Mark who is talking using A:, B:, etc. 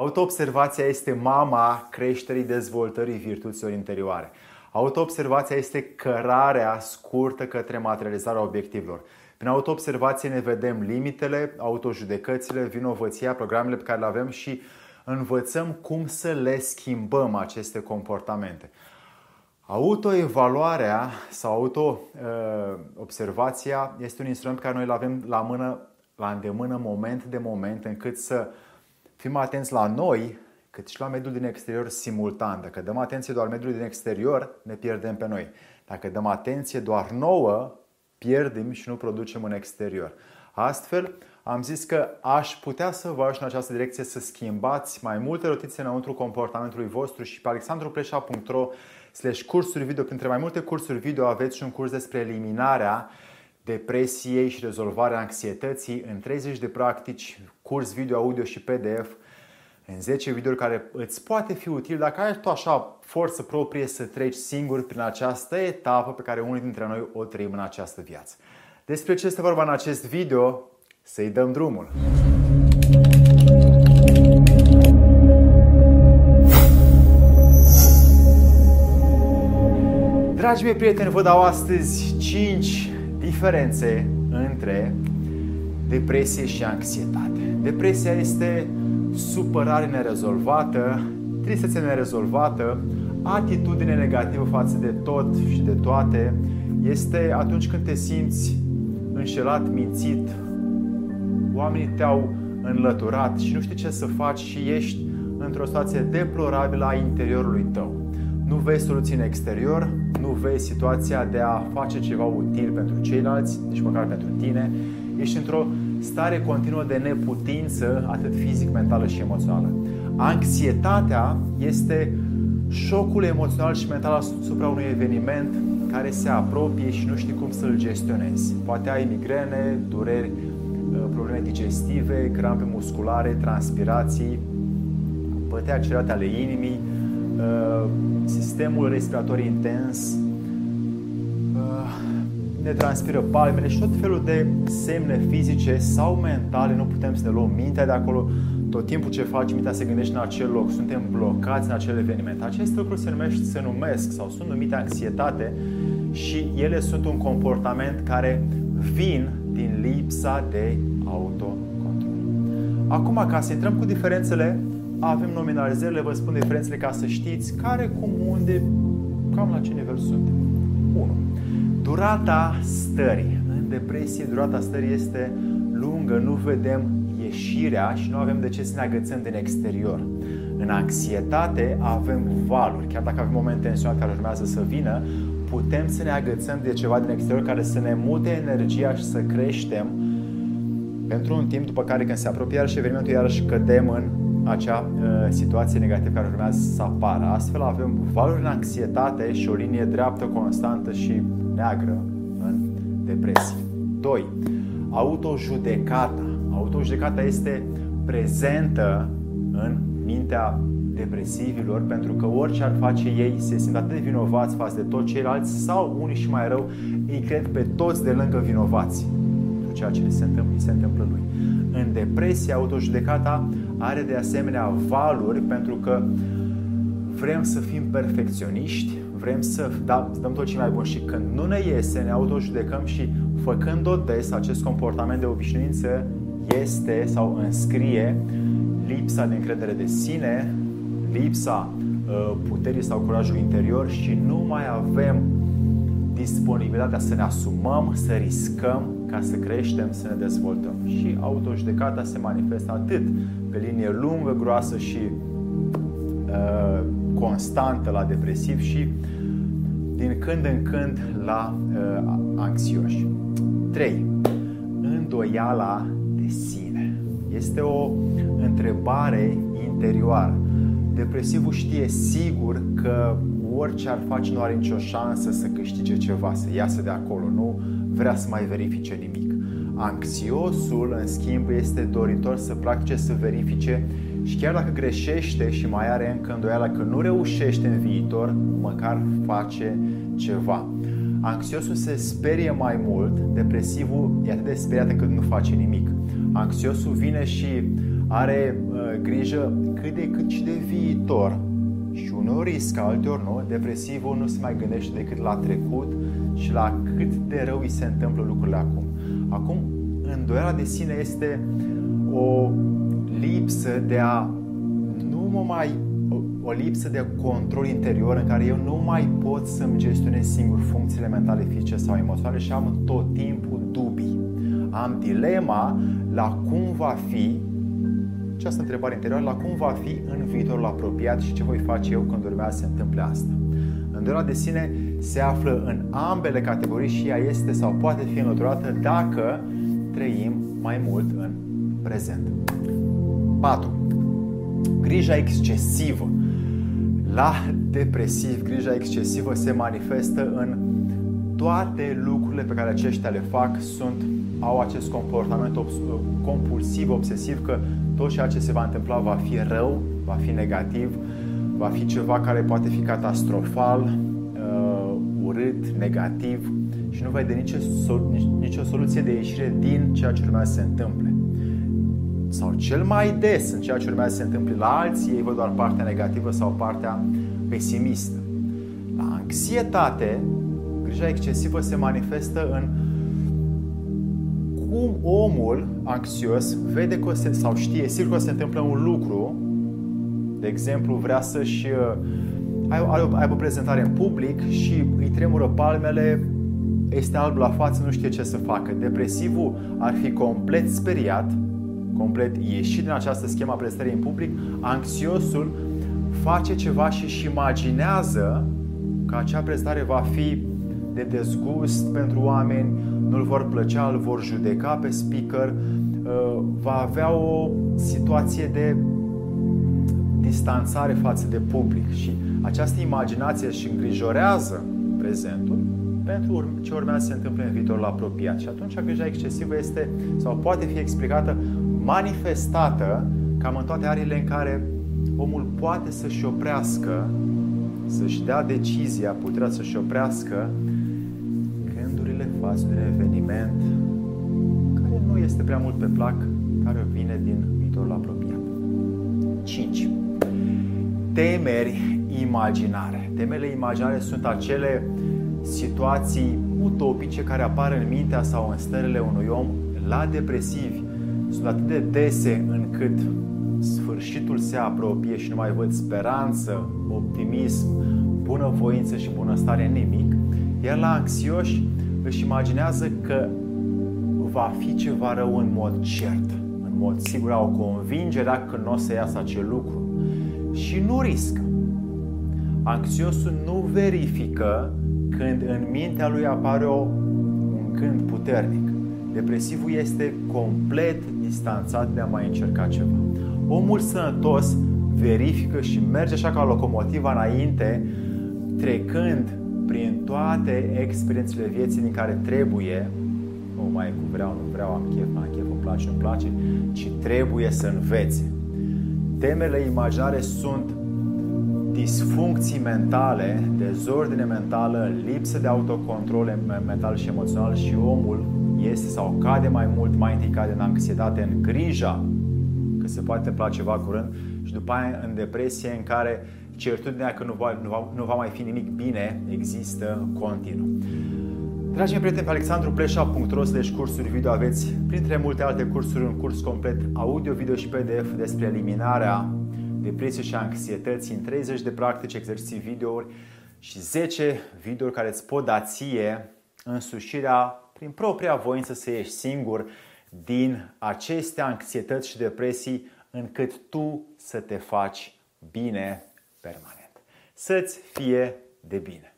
A: Autoobservația este mama creșterii dezvoltării virtuților interioare. Autoobservația este cărarea scurtă către materializarea obiectivelor. Prin autoobservație ne vedem limitele, autojudecățile, vinovăția, programele pe care le avem și învățăm cum să le schimbăm aceste comportamente. Autoevaluarea sau auto-observația este un instrument pe care noi îl avem la mână, la îndemână, moment de moment, încât să fim atenți la noi, cât și la mediul din exterior simultan. Dacă dăm atenție doar mediului din exterior, ne pierdem pe noi. Dacă dăm atenție doar nouă, pierdem și nu producem în exterior. Astfel, am zis că aș putea să vă ajut în această direcție să schimbați mai multe rotițe înăuntru comportamentului vostru și pe alexandrupreșa.ro slash cursuri video. Printre mai multe cursuri video aveți și un curs despre eliminarea depresiei și rezolvarea anxietății în 30 de practici, curs video, audio și PDF în 10 videouri care îți poate fi util dacă ai tu așa forță proprie să treci singur prin această etapă pe care unii dintre noi o trăim în această viață. Despre ce este vorba în acest video? Să-i dăm drumul! Dragii mei prieteni, vă dau astăzi 5 diferențe între depresie și anxietate. Depresia este supărare nerezolvată, tristețe nerezolvată, atitudine negativă față de tot și de toate. Este atunci când te simți înșelat, mințit, oamenii te-au înlăturat și nu știi ce să faci și ești într-o situație deplorabilă a interiorului tău. Nu vezi soluții în exterior, nu vezi situația de a face ceva util pentru ceilalți, nici măcar pentru tine. Ești într-o stare continuă de neputință, atât fizic, mentală și emoțională. Anxietatea este șocul emoțional și mental asupra unui eveniment care se apropie și nu știi cum să-l gestionezi. Poate ai migrene, dureri, uh, probleme digestive, crampe musculare, transpirații, bătăi accelerate ale inimii, uh, sistemul respirator intens, ne transpiră palmele și tot felul de semne fizice sau mentale, nu putem să ne luăm mintea de acolo, tot timpul ce faci, mintea se gândește în acel loc, suntem blocați în acel eveniment. Aceste lucruri se, numește, se numesc sau sunt numite anxietate și ele sunt un comportament care vin din lipsa de autocontrol. Acum, ca să intrăm cu diferențele, avem nominalizările, vă spun diferențele ca să știți care, cum, unde, cam la ce nivel suntem. 1. Durata stării. În depresie, durata stării este lungă, nu vedem ieșirea și nu avem de ce să ne agățăm din exterior. În anxietate avem valuri. Chiar dacă avem momente tensionat care urmează să vină, putem să ne agățăm de ceva din exterior care să ne mute energia și să creștem pentru un timp, după care când se apropie iarăși evenimentul, iarăși cădem în acea uh, situație negativă care urmează să apară. Astfel avem valuri în anxietate și o linie dreaptă, constantă și neagră în depresie. 2. Autojudecata. Autojudecata este prezentă în mintea depresivilor pentru că orice ar face ei se simt atât de vinovați față de toți ceilalți sau unii și mai rău îi cred pe toți de lângă vinovați pentru ceea ce se întâmplă, se întâmplă lui. În depresie, autojudecata are de asemenea valuri pentru că vrem să fim perfecționiști, vrem să da, dăm tot ce mai bun și când nu ne iese, ne autojudecăm și făcând-o des, acest comportament de obișnuință este sau înscrie lipsa de încredere de sine, lipsa uh, puterii sau curajului interior și nu mai avem disponibilitatea să ne asumăm, să riscăm ca să creștem, să ne dezvoltăm. Și autojudecata se manifestă atât pe linie lungă, groasă și uh, constantă la depresiv și din când în când la uh, anxioși. 3. Îndoiala de sine. Este o întrebare interioară. Depresivul știe sigur că orice ar face nu are nicio șansă să câștige ceva, să iasă de acolo, nu vrea să mai verifice nimic. Anxiosul, în schimb, este doritor să practice, să verifice și chiar dacă greșește și mai are încă îndoiala că nu reușește în viitor, măcar face ceva. Anxiosul se sperie mai mult, depresivul e atât de speriat încât nu face nimic. Anxiosul vine și are uh, grijă cât de cât și de viitor și uneori riscă, alteori nu. Depresivul nu se mai gândește decât la trecut și la cât de rău îi se întâmplă lucrurile acum. Acum, îndoiala de sine este o lipsă de a nu mă mai o lipsă de control interior în care eu nu mai pot să-mi gestionez singur funcțiile mentale, fizice sau emoționale și am tot timpul dubii. Am dilema la cum va fi această întrebare interioară la cum va fi în viitorul apropiat și ce voi face eu când urmează să se întâmple asta. Îndoiala de sine se află în ambele categorii și ea este sau poate fi înlăturată dacă trăim mai mult în prezent. 4. Grija excesivă. La depresiv, grija excesivă se manifestă în toate lucrurile pe care aceștia le fac sunt au acest comportament compulsiv, obsesiv, că tot ceea ce se va întâmpla va fi rău, va fi negativ, va fi ceva care poate fi catastrofal, uh, urât, negativ și nu vede nicio, nicio soluție de ieșire din ceea ce urmează să se întâmple. Sau cel mai des în ceea ce urmează să se întâmple la alții, ei văd doar partea negativă sau partea pesimistă. La anxietate, grija excesivă se manifestă în cum omul anxios vede că se, sau știe sigur că se întâmplă un lucru, de exemplu, vrea să-și uh, aibă o prezentare în public și îi tremură palmele, este alb la față, nu știe ce să facă. Depresivul ar fi complet speriat, complet ieșit din această schemă a prezentării în public, anxiosul face ceva și își imaginează că acea prezentare va fi de dezgust pentru oameni, nu-l vor plăcea, îl vor judeca pe speaker, uh, va avea o situație de distanțare față de public și această imaginație își îngrijorează prezentul pentru ce urmează să se întâmple în viitorul apropiat. Și atunci grija excesivă este sau poate fi explicată, manifestată cam în toate arile în care omul poate să-și oprească, să-și dea decizia, puterea să-și oprească față de un eveniment care nu este prea mult pe plac, care vine din viitorul apropiat. 5. Temeri imaginare. Temerile imaginare sunt acele situații utopice care apar în mintea sau în stările unui om la depresivi. Sunt atât de dese încât sfârșitul se apropie și nu mai văd speranță, optimism, bunăvoință și bunăstare în nimic. Iar la anxioși își imaginează că va fi ceva rău în mod cert, în mod sigur, au convingerea că nu o să iasă acel lucru și nu riscă. Anxiosul nu verifică când în mintea lui apare o, un gând puternic. Depresivul este complet distanțat de a mai încerca ceva. Omul sănătos verifică și merge așa ca locomotiva înainte, trecând prin toate experiențele vieții din care trebuie, nu mai cu vreau, nu vreau, am chef, am chef, îmi place, nu place, ci trebuie să învețe. Temele imaginare sunt disfuncții mentale, dezordine mentală, lipsă de autocontrol mental și emoțional și omul este sau cade mai mult, mai întâi cade în anxietate, în grija că se poate întâmpla ceva curând și după aia în depresie în care certitudinea că nu va, nu, va, nu va mai fi nimic bine există continuu. Dragii mei prieteni, pe alexandrupleșa.ro slash cursuri video aveți, printre multe alte cursuri, un curs complet audio, video și PDF despre eliminarea depresiei și anxietății în 30 de practici, exerciții videouri și 10 videouri care îți pot da ție însușirea prin propria voință să ieși singur din aceste anxietăți și depresii încât tu să te faci bine permanent. Să-ți fie de bine!